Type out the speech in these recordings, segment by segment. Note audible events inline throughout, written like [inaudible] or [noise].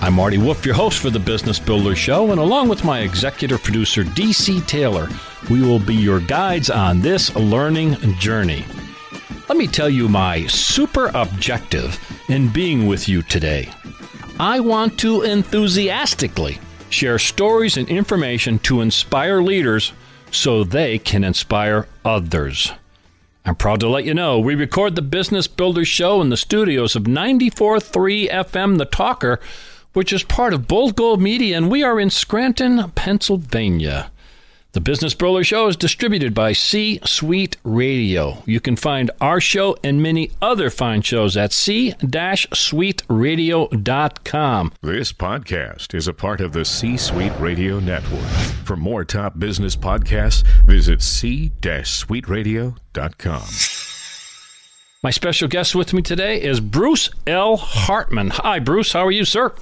I'm Marty Wolff, your host for the Business Builders Show, and along with my executive producer, DC Taylor, we will be your guides on this learning journey. Let me tell you my super objective in being with you today. I want to enthusiastically share stories and information to inspire leaders so they can inspire others. I'm proud to let you know we record the Business Builders Show in the studios of 94.3 FM The Talker, which is part of Bold Gold Media, and we are in Scranton, Pennsylvania. The Business Builder Show is distributed by C Suite Radio. You can find our show and many other fine shows at c-suiteradio.com. This podcast is a part of the C Suite Radio Network. For more top business podcasts, visit c-suiteradio.com. My special guest with me today is Bruce L. Hartman. Hi, Bruce. How are you, sir?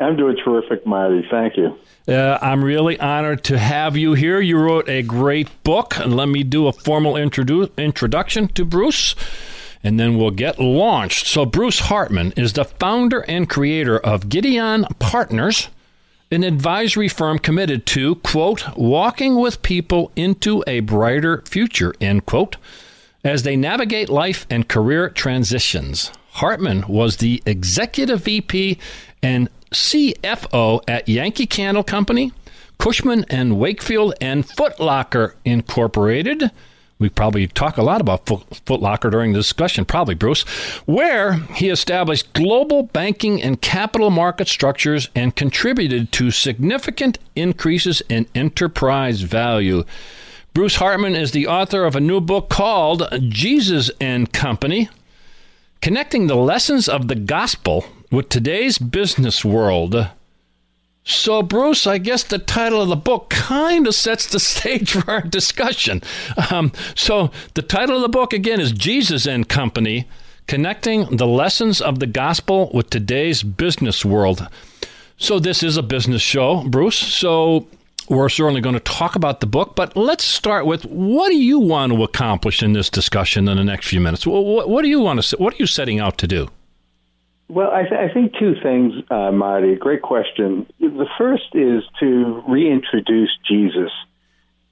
I'm doing terrific, Marty. Thank you. Uh, I'm really honored to have you here. You wrote a great book, and let me do a formal introdu- introduction to Bruce, and then we'll get launched. So, Bruce Hartman is the founder and creator of Gideon Partners, an advisory firm committed to, quote, walking with people into a brighter future, end quote, as they navigate life and career transitions. Hartman was the executive VP and CFO at Yankee Candle Company, Cushman and Wakefield, and Foot Locker Incorporated. We probably talk a lot about Foot Locker during the discussion, probably, Bruce, where he established global banking and capital market structures and contributed to significant increases in enterprise value. Bruce Hartman is the author of a new book called Jesus and Company Connecting the Lessons of the Gospel with today's business world. So, Bruce, I guess the title of the book kind of sets the [laughs] stage for our discussion. Um, so, the title of the book again is Jesus and Company Connecting the Lessons of the Gospel with Today's Business World. So, this is a business show, Bruce. So, we're certainly going to talk about the book, but let's start with what do you want to accomplish in this discussion in the next few minutes? What, what do you want to? What are you setting out to do? Well, I, th- I think two things, uh, Marty. Great question. The first is to reintroduce Jesus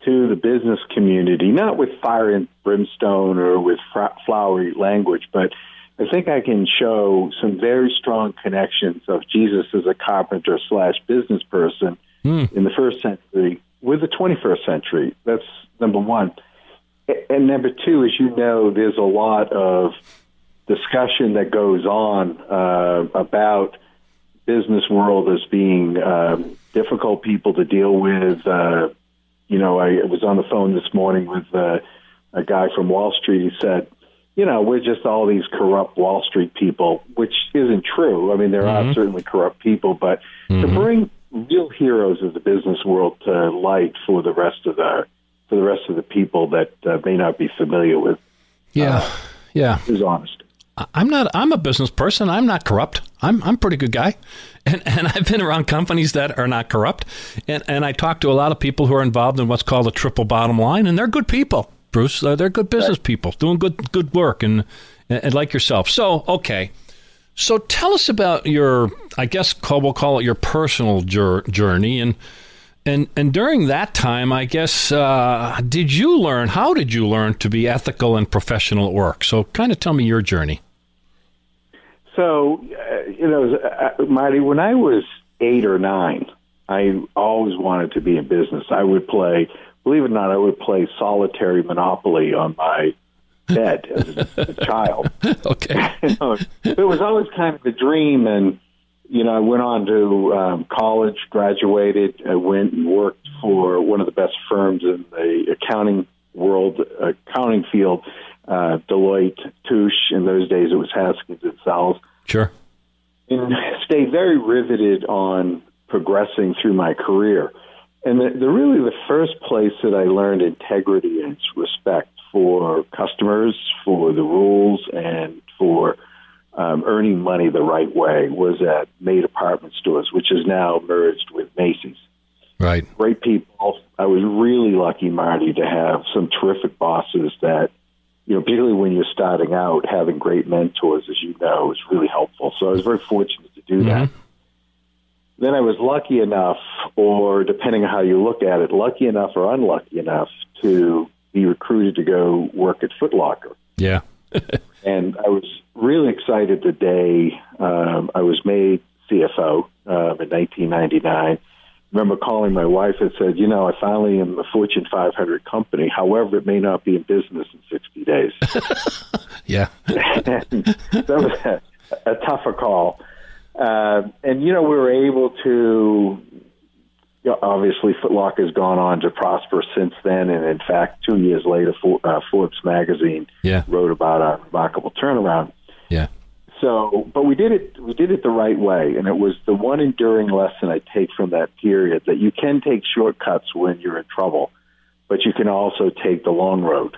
to the business community, not with fire and brimstone or with flowery language, but I think I can show some very strong connections of Jesus as a carpenter slash business person mm. in the first century with the 21st century. That's number one. And number two, as you know, there's a lot of discussion that goes on uh, about business world as being um, difficult people to deal with. Uh, you know, I was on the phone this morning with uh, a guy from Wall Street. He said, "You know, we're just all these corrupt Wall Street people," which isn't true. I mean, there mm-hmm. are certainly corrupt people, but mm-hmm. to bring real heroes of the business world to light for the rest of the for the rest of the people that uh, may not be familiar with, yeah, uh, yeah, is honest. I'm not. I'm a business person. I'm not corrupt. I'm I'm a pretty good guy, and [laughs] and I've been around companies that are not corrupt, and and I talk to a lot of people who are involved in what's called a triple bottom line, and they're good people, Bruce. They're good business people doing good good work, and, and like yourself. So okay, so tell us about your, I guess we'll call it your personal journey, and and and during that time, I guess, uh, did you learn? How did you learn to be ethical and professional at work? So, kind of tell me your journey. So, uh, you know, uh, Marty, when I was eight or nine, I always wanted to be in business. I would play, believe it or not, I would play solitary Monopoly on my bed as a, child. [laughs] Okay. [laughs] you know, it was always kind of a dream. And, you know, I went on to um, college, graduated, I went and worked for one of the best firms in the accounting world, accounting field uh, Deloitte, Touche. In those days, it was Haskins and Sells. Sure. And stayed very riveted on progressing through my career. And the, the really the first place that I learned integrity and respect for customers, for the rules, and for um, earning money the right way was at May Department Stores, which is now merged with Macy's. Right. Great people. I was really lucky, Marty, to have some terrific bosses that, you know, particularly when you're starting out, having great mentors, as you know, is really helpful. So I was very fortunate to do that. Then I was lucky enough, or depending on how you look at it, lucky enough or unlucky enough to be recruited to go work at Foot Locker. Yeah. [laughs] And I was really excited the day um, I was made CFO um, in 1999. remember calling my wife and said, "You know, I finally am a Fortune 500 company. However, it may not be in business in 60 days." [laughs] Yeah. that was a, a tougher call. Uh, and you know, we were able to. Obviously, Foot Locker has gone on to prosper since then, and in fact, two years later, For, uh, Forbes magazine Yeah. wrote about a remarkable turnaround. Yeah. So, but we did it. We did it the right way, and it was the one enduring lesson I take from that period that you can take shortcuts when you're in trouble, but you can also take the long road,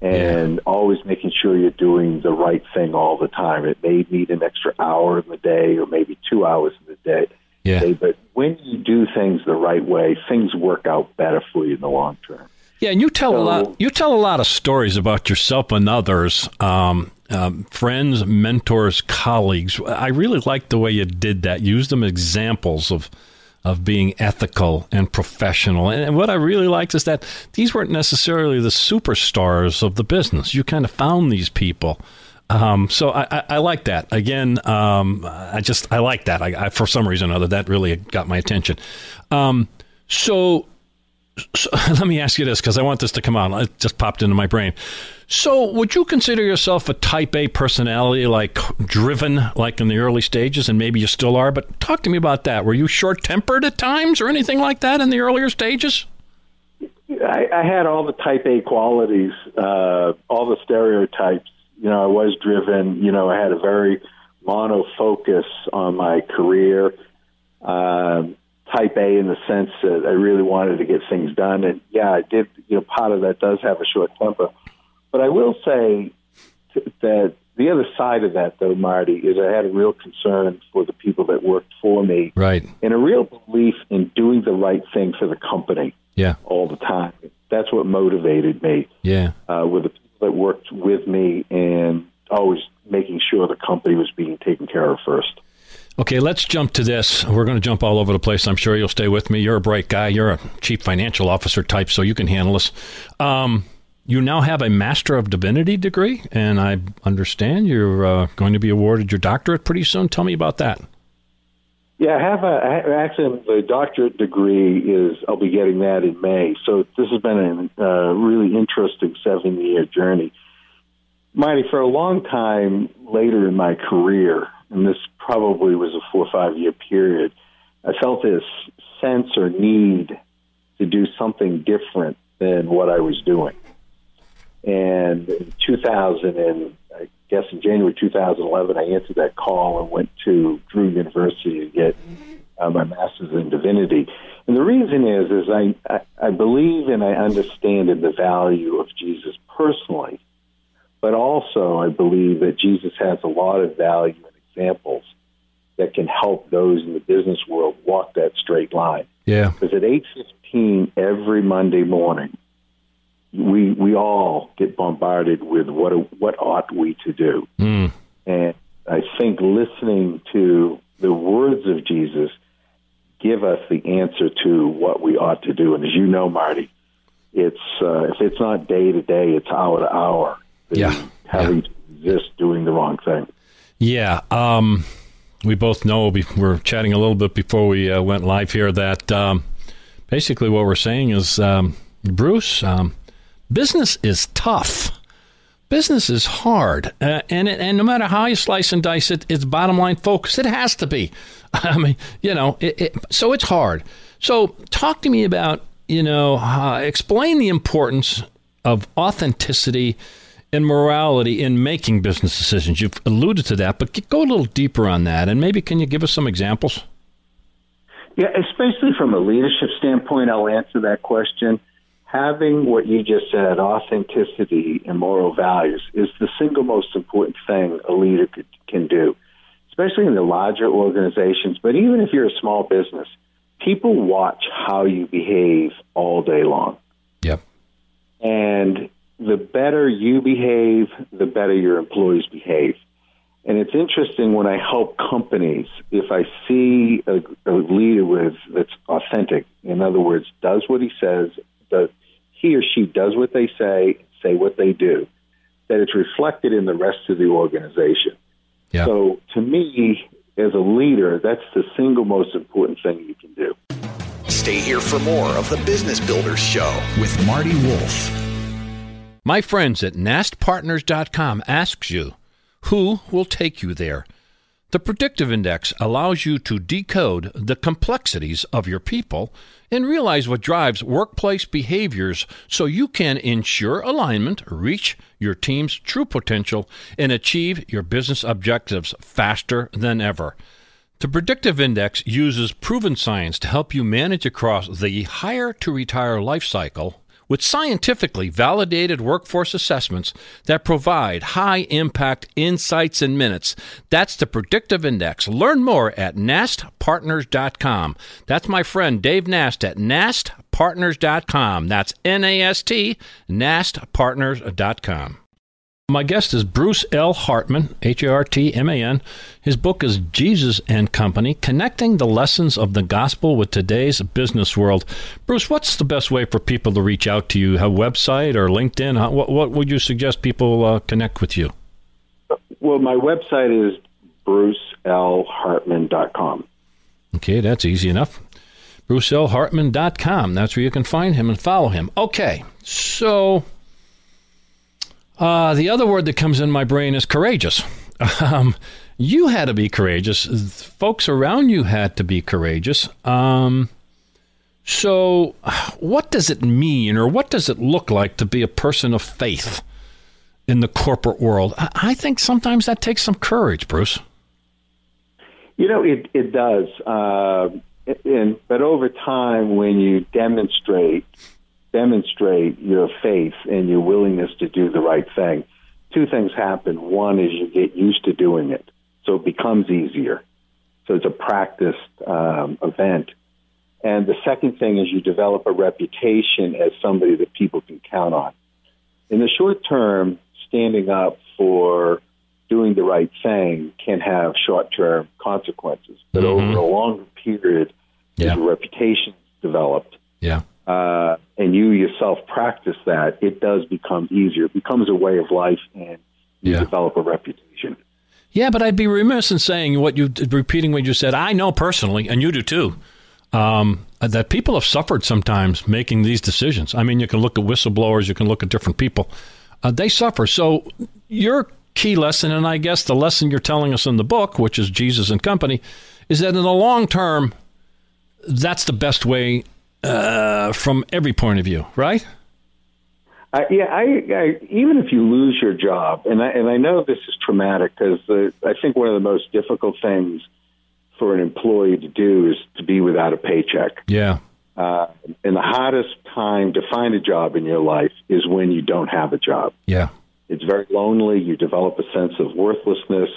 and always making sure you're doing the right thing all the time. It may need an extra hour in the day, or maybe two hours in the day. Yeah. day, But when you do things the right way, things work out better for you in the long term. Yeah, and you tell a lot. You tell a lot of stories about yourself and others, um, um, friends, mentors, colleagues. I really like the way you did that. Use them examples of of being ethical and professional. And, and what I really liked is that these weren't necessarily the superstars of the business. You kind of found these people. Um, so I, I, I like that. Again, um, I just I like that. I, I, for some reason or other, that really got my attention. Um, so so, [laughs] let me ask you this because I want this to come out. It just popped into my brain. So, would you consider yourself a type A personality, like driven, like in the early stages, and maybe you still are? But talk to me about that. Were you short tempered at times or anything like that in the earlier stages? I, had all the type A qualities, uh, all the stereotypes. You know, I was driven. You know, I had a very mono focus on my career. Um, type A in the sense that I really wanted to get things done, and yeah, I did. You know, part of that does have a short temper, but I will say t- that the other side of that, though, Marty, is I had a real concern for the people that worked for me, Right. and a real belief in doing the right thing for the company Yeah. all the time. That's what motivated me Yeah. uh, with the that worked with me and always making sure the company was being taken care of first. Okay, let's jump to this. We're going to jump all over the place. I'm sure you'll stay with me. You're a bright guy. You're a chief financial officer type, so you can handle this. Um, you now have a Master of Divinity degree, and I understand you're uh, going to be awarded your doctorate pretty soon. Tell me about that. Yeah, I have a actually the doctorate degree is I'll be getting that in May. So this has been a uh, really interesting seven year journey. Marty, for a long time later in my career, and this probably was a four or five year period, I felt this sense or need to do something different than what I was doing. And in 2000, and I guess in January 2011, I answered that call and went to Drew University to get uh, my master's in divinity. And the reason is, is I, I, I believe and I understand in the value of Jesus personally, but also I believe that Jesus has a lot of value and examples that can help those in the business world walk that straight line. Yeah. Because at eight fifteen every Monday morning, we we all get bombarded with what what ought we to do, Mm. and I think listening to the words of Jesus give us the answer to what we ought to do. And as you know, Marty, it's uh, if it's not day to day, it's hour to hour. Yeah. having to resist doing the wrong thing. Yeah. Um, we both know, we were chatting a little bit before we uh, went live here, that um, basically what we're saying is, um, Bruce, um, business is tough. Business is hard, uh, and and no matter how you slice and dice it, it's bottom line focus. It has to be. [laughs] I mean, you know, it, it, so it's hard. So talk to me about, you know, uh, explain the importance of authenticity and morality in making business decisions. You've alluded to that, but go a little deeper on that, and maybe can you give us some examples? Yeah, especially from a leadership standpoint, I'll answer that question. Having what you just said, authenticity and moral values, is the single most important thing a leader could, can do, especially in the larger organizations. But even if you're a small business, people watch how you behave all day long. Yep. And the better you behave, the better your employees behave. And it's interesting when I help companies, if I see a, a leader with that's authentic, in other words, does what he says, does he or she does what they say, say what they do, that it's reflected in the rest of the organization. Yeah. So to me, as a leader, that's the single most important thing you can do. Stay here for more of the Business Builders Show with Marty Wolff. My friends at nastpartners.com asks you, who will take you there? The predictive index allows you to decode the complexities of your people and realize what drives workplace behaviors so you can ensure alignment, reach your team's true potential, and achieve your business objectives faster than ever. The predictive index uses proven science to help you manage across the hire to retire life cycle with scientifically validated workforce assessments that provide high impact insights in minutes. That's the predictive index. Learn more at nastpartners.com. That's my friend Dave Nast at nastpartners.com. That's N A S T, nastpartners.com. My guest is Bruce L. Hartman, H A R T M A N. His book is Jesus and Company Connecting the Lessons of the Gospel with Today's Business World. Bruce, what's the best way for people to reach out to you? Have a website or LinkedIn? What, what would you suggest people uh, connect with you? Well, my website is brucelhartman.com. Okay, that's easy enough. BruceLHartman.com. That's where you can find him and follow him. Okay, so uh, the other word that comes in my brain is courageous. [laughs] Um, you had to be courageous. Folks around you had to be courageous. Um, so, what does it mean, or what does it look like to be a person of faith in the corporate world? I, I think sometimes that takes some courage, Bruce. You know, it it does. Uh, and but over time, when you demonstrate demonstrate your faith and your willingness to do the right thing, two things happen. One is you get used to doing it, so it becomes easier. So it's a practiced um, event. And the second thing is you develop a reputation as somebody that people can count on. In the short term, standing up for doing the right thing can have short term consequences. But Mhm. over a longer period, Yeah. your reputation is developed, Yeah. uh, and you yourself practice that, it does become easier. It becomes a way of life, and you Yeah. develop a reputation. Yeah, but I'd be remiss in saying what you repeating what you said. I know personally, and you do too, um, that people have suffered sometimes making these decisions. I mean, you can look at whistleblowers, you can look at different people. Uh, they suffer. So your key lesson, and I guess the lesson you're telling us in the book, which is Jesus and Company, is that in the long term, that's the best way uh, from every point of view, right? I, yeah, I, I, even if you lose your job, and I, and I know this is traumatic because I think one of the most difficult things for an employee to do is to be without a paycheck. Yeah. Uh, and the hardest time to find a job in your life is when you don't have a job. Yeah. It's very lonely. You develop a sense of worthlessness.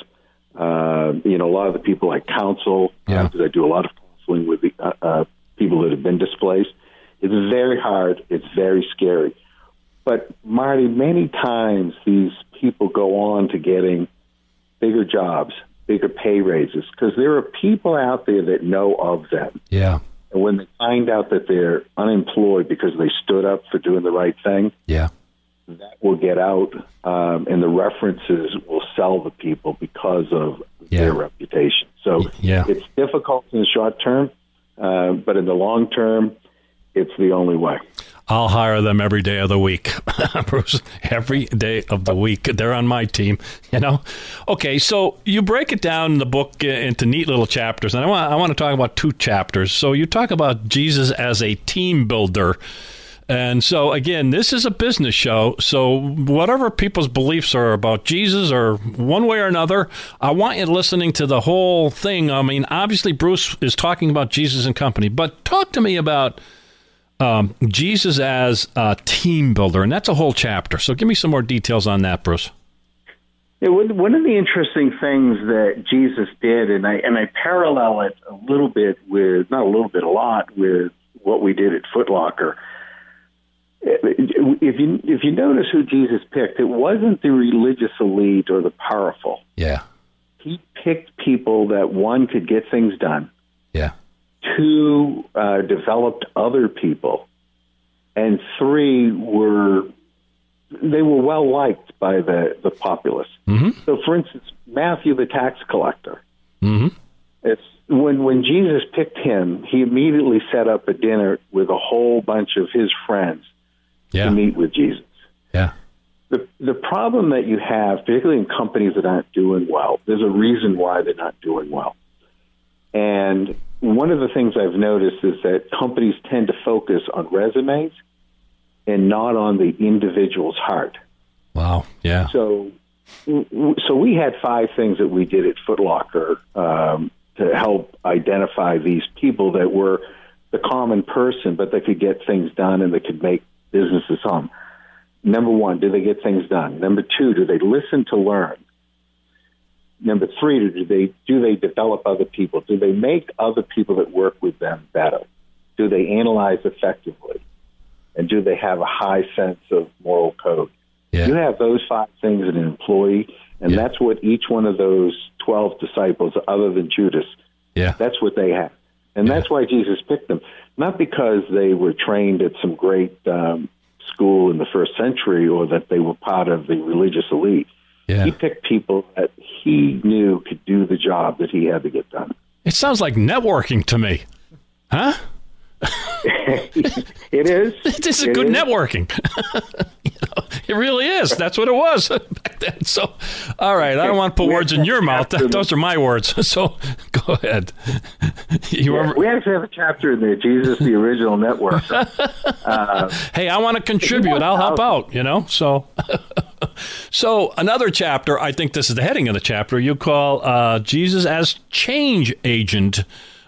Uh, you know, a lot of the people I counsel, Yeah. because I do a lot of counseling with the, uh, uh, people that have been displaced. It's very hard. It's very scary. But Marty, many times these people go on to getting bigger jobs, bigger pay raises, because there are people out there that know of them. Yeah. And when they find out that they're unemployed because they stood up for doing the right thing, Yeah. that will get out, um, and the references will sell the people because of Yeah. their reputation. So Yeah. it's difficult in the short term, uh, but in the long term, it's the only way. I'll hire them every day of the week, [laughs] Bruce. Every day of the week, they're on my team. You know. Okay, so you break it down in the book into neat little chapters, and I want I want to talk about two chapters. So you talk about Jesus as a team builder. And so, again, this is a business show. So, whatever people's beliefs are about Jesus or one way or another, I want you listening to the whole thing. I mean, obviously, Bruce is talking about Jesus and company, but talk to me about um, Jesus as a team builder. And that's a whole chapter. So, give me some more details on that, Bruce. Yeah, one of the interesting things that Jesus did, and I and I parallel it a little bit with not a little bit, a lot with what we did at Foot Locker. If you if you notice who Jesus picked, it wasn't the religious elite or the powerful. Yeah. He picked people that one could get things done. Two uh, developed other people, and three were they were well liked by the the populace. Mm-hmm. So, for instance, Matthew the tax collector. Mm-hmm. It's when when Jesus picked him, he immediately set up a dinner with a whole bunch of his friends Yeah. to meet with Jesus. Yeah. The the problem that you have, particularly in companies that aren't doing well, there's a reason why they're not doing well. And one of the things I've noticed is that companies tend to focus on resumes and not on the individual's heart. Wow. Yeah. So, so we had five things that we did at Foot Locker um, to help identify these people that were the common person, but they could get things done and they could make businesses home. Number one, do they get things done? Number two, do they listen to learn? Number three, do they do they develop other people? Do they make other people that work with them better? Do they analyze effectively? And do they have a high sense of moral code? Yeah. You have those five things in an employee, and Yeah. that's what each one of those 12 disciples, other than Judas, Yeah. that's what they have. And Yeah. that's why Jesus picked them. Not because they were trained at some great um, school in the first century or that they were part of the religious elite. Yeah. He picked people that he knew could do the job that he had to get done. It sounds like networking to me. Huh? [laughs] It is. [laughs] This is It good is. networking. [laughs] You know, it really is. That's what it was back then. So, all right. I don't want to put We words in your mouth. Those are my words. So, go ahead. You ever, We actually have a chapter in there, Jesus, the original network. hey, I want to contribute. I'll help out. You know. So, [laughs] so another chapter. I think this is the heading of the chapter. You call uh, Jesus as change agent.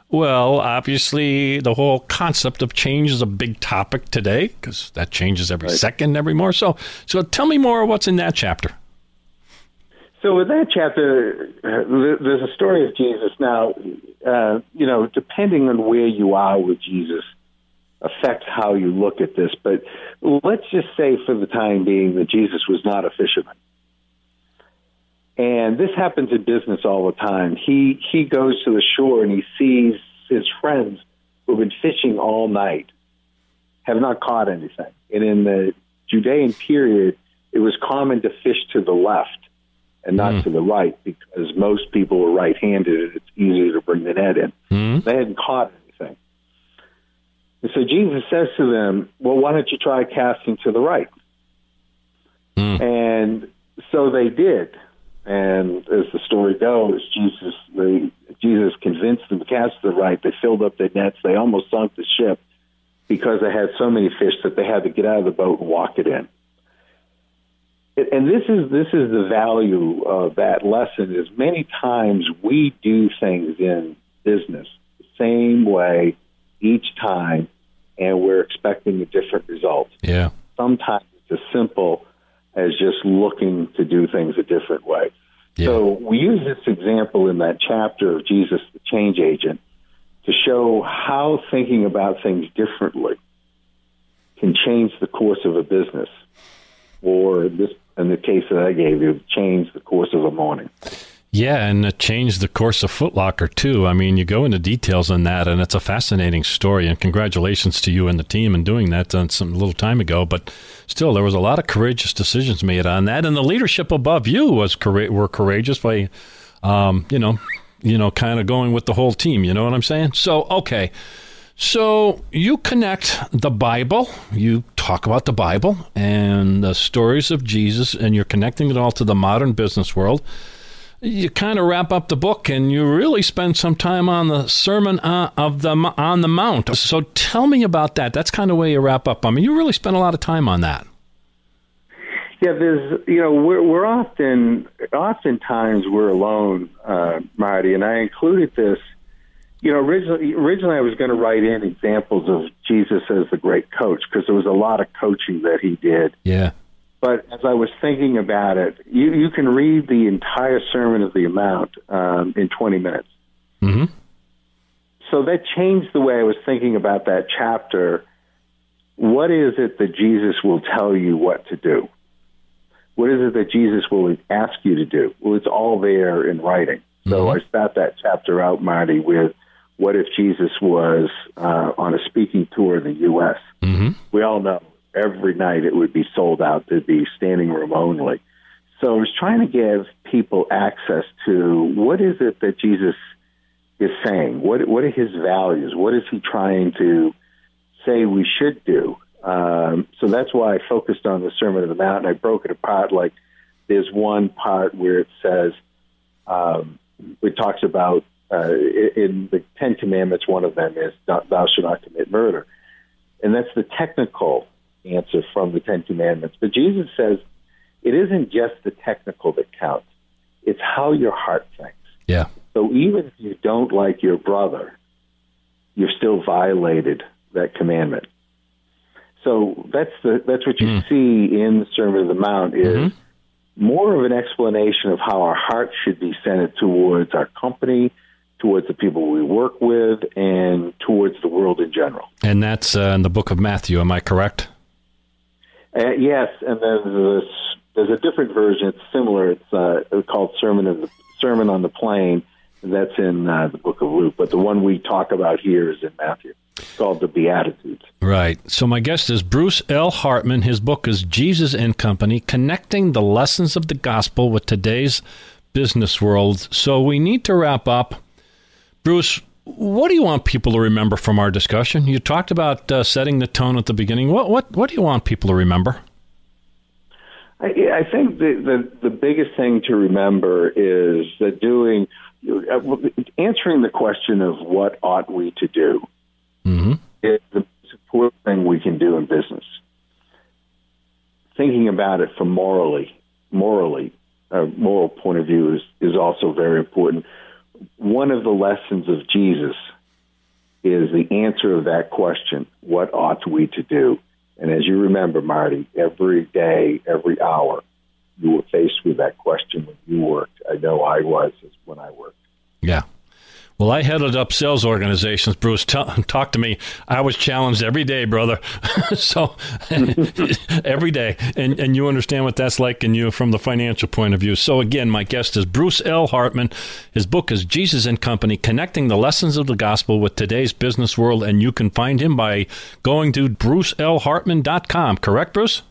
Well, obviously, the whole concept of change is a big topic today because that changes every second, every more. So, so tell me more. What's in that chapter? So with that chapter, uh, there's a story of Jesus. Now, uh, you know, depending on where you are with Jesus, affects how you look at this. But let's just say, for the time being, that Jesus was not a fisherman. And this happens in business all the time. He he goes to the shore and he sees his friends who've been fishing all night have not caught anything. And in the Judean period, it was common to fish to the left and not hmm. to the right because most people were right-handed and it's easier to bring the net in. Hmm. They hadn't caught anything. And so Jesus says to them, "Well, why don't you try casting to the right?" Hmm. And so they did. And as the story goes, Jesus they, Jesus convinced them to cast to the right. They filled up their nets. They almost sunk the ship because they had so many fish that they had to get out of the boat and walk it in. And this is this is the value of that lesson. Is many times we do things in business the same way each time, and we're expecting a different result Yeah. sometimes it's as simple as just looking to do things a different way. Yeah. So we use this example in that chapter of Jesus, the change agent, to show how thinking about things differently can change the course of a business, or this, in the case that I gave you, change the course of a morning. Yeah, and it changed the course of Foot Locker too. I mean, you go into details on that, and it's a fascinating story. And congratulations to you and the team in doing that uh, some little time ago. But still, there was a lot of courageous decisions made on that, and the leadership above you was were courageous by, um, you know, you know, kind of going with the whole team. You know what I'm saying? So okay. So you connect the Bible, you talk about the Bible and the stories of Jesus, and you're connecting it all to the modern business world you kind of wrap up the book and you really spend some time on the Sermon uh, of the on the Mount. So tell me about that. That's kind of where you wrap up. I mean, you really spend a lot of time on that. Yeah, there's you know we're we're often oftentimes we're alone, uh, Marty, and I included this. You know, originally originally I was going to write in examples of Jesus as the great coach because there was a lot of coaching that he did. Yeah. But as I was thinking about it, you you can read the entire Sermon of the Mount um, in 20 minutes. Mm-hmm. So that changed the way I was thinking about that chapter. What is it that Jesus will tell you what to do? What is it that Jesus will ask you to do? Well, it's all there in writing. So Mhm. I start that chapter out, Marty, with what if Jesus was uh, on a speaking tour in the U.S.? Mm-hmm. We all know every night it would be sold out. There'd be standing room only. So I was trying to give people access to what is it that Jesus is saying? What what are his values? What is he trying to say we should do? Um, so that's why I focused on the Sermon on the Mount and I broke it apart. Like there's one part where it says um, it talks about uh, in the Ten Commandments. One of them is thou shalt not commit murder, and that's the technical answer from the Ten Commandments. But Jesus says it isn't just the technical that counts; it's how your heart thinks. Yeah. So even if you don't like your brother, you've still violated that commandment. So that's the that's what you see in the Sermon on the Mount is more of an explanation of how our heart should be centered towards our company, towards the people we work with, and towards the world in general. And that's uh, in the book of Matthew. Am I correct? Uh, yes, and then there's there's a different version. It's similar. It's uh, called Sermon of the Sermon on the Plain. That's in uh, the book of Luke, but the one we talk about here is in Matthew. It's called the Beatitudes. Right. So my guest is Bruce L. Hartman. His book is Jesus and Company: Connecting the Lessons of the Gospel with Today's Business World. So we need to wrap up. Bruce, what do you want people to remember from our discussion? You talked about uh, setting the tone at the beginning. What what what do you want people to remember? I, I think the, the the biggest thing to remember is that doing uh, answering the question of what ought we to do Mm-hmm. is the most important thing we can do in business. Thinking about it from morally, morally, a moral point of view is is also very important. One of the lessons of Jesus is the answer of that question: What ought we to do? And as you remember, Marty, every day, every hour, you were faced with that question when you worked. I know I was when I worked. Yeah. Well, I headed up sales organizations. Bruce, t- talk to me. I was challenged every day, brother. [laughs] so [laughs] every day, and and you understand what that's like in you from the financial point of view. So again, my guest is Bruce L. Hartman. His book is Jesus and Company: Connecting the Lessons of the Gospel with Today's Business World, and you can find him by going to brucelhartman.com. Correct, Bruce?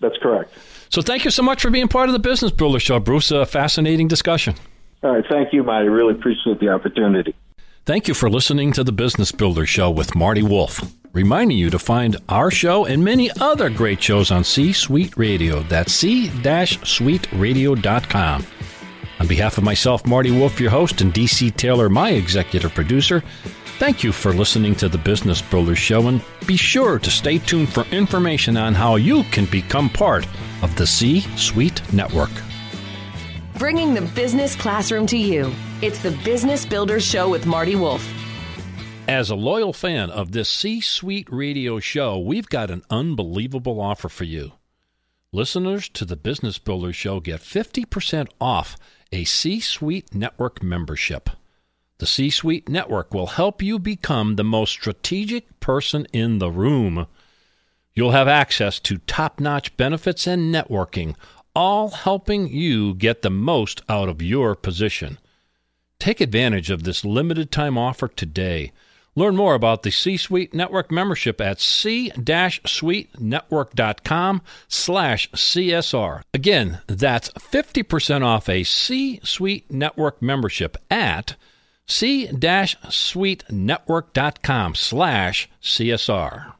That's correct. So thank you so much for being part of the Business Builder Show, Bruce. A fascinating discussion. All right, thank you, Marty. Really appreciate the opportunity. Thank you for listening to the Business Builder Show with Marty Wolff. Reminding you to find our show and many other great shows on C Suite Radio. That's c-suiteradio.com. On behalf of myself, Marty Wolff, your host, and DC Taylor, my executive producer, thank you for listening to the Business Builder Show and be sure to stay tuned for information on how you can become part of the C Suite Network. Bringing the business classroom to you. It's the Business Builders Show with Marty Wolff. As a loyal fan of this C Suite radio show, we've got an unbelievable offer for you. Listeners to the Business Builder Show get 50% off a C Suite Network membership. The C Suite Network will help you become the most strategic person in the room. You'll have access to top notch benefits and networking, all helping you get the most out of your position. Take advantage of this limited time offer today. Learn more about the C-Suite Network membership at c-suitenetwork.com slash CSR. Again, that's 50% off a C-Suite Network membership at c-suitenetwork.com slash CSR.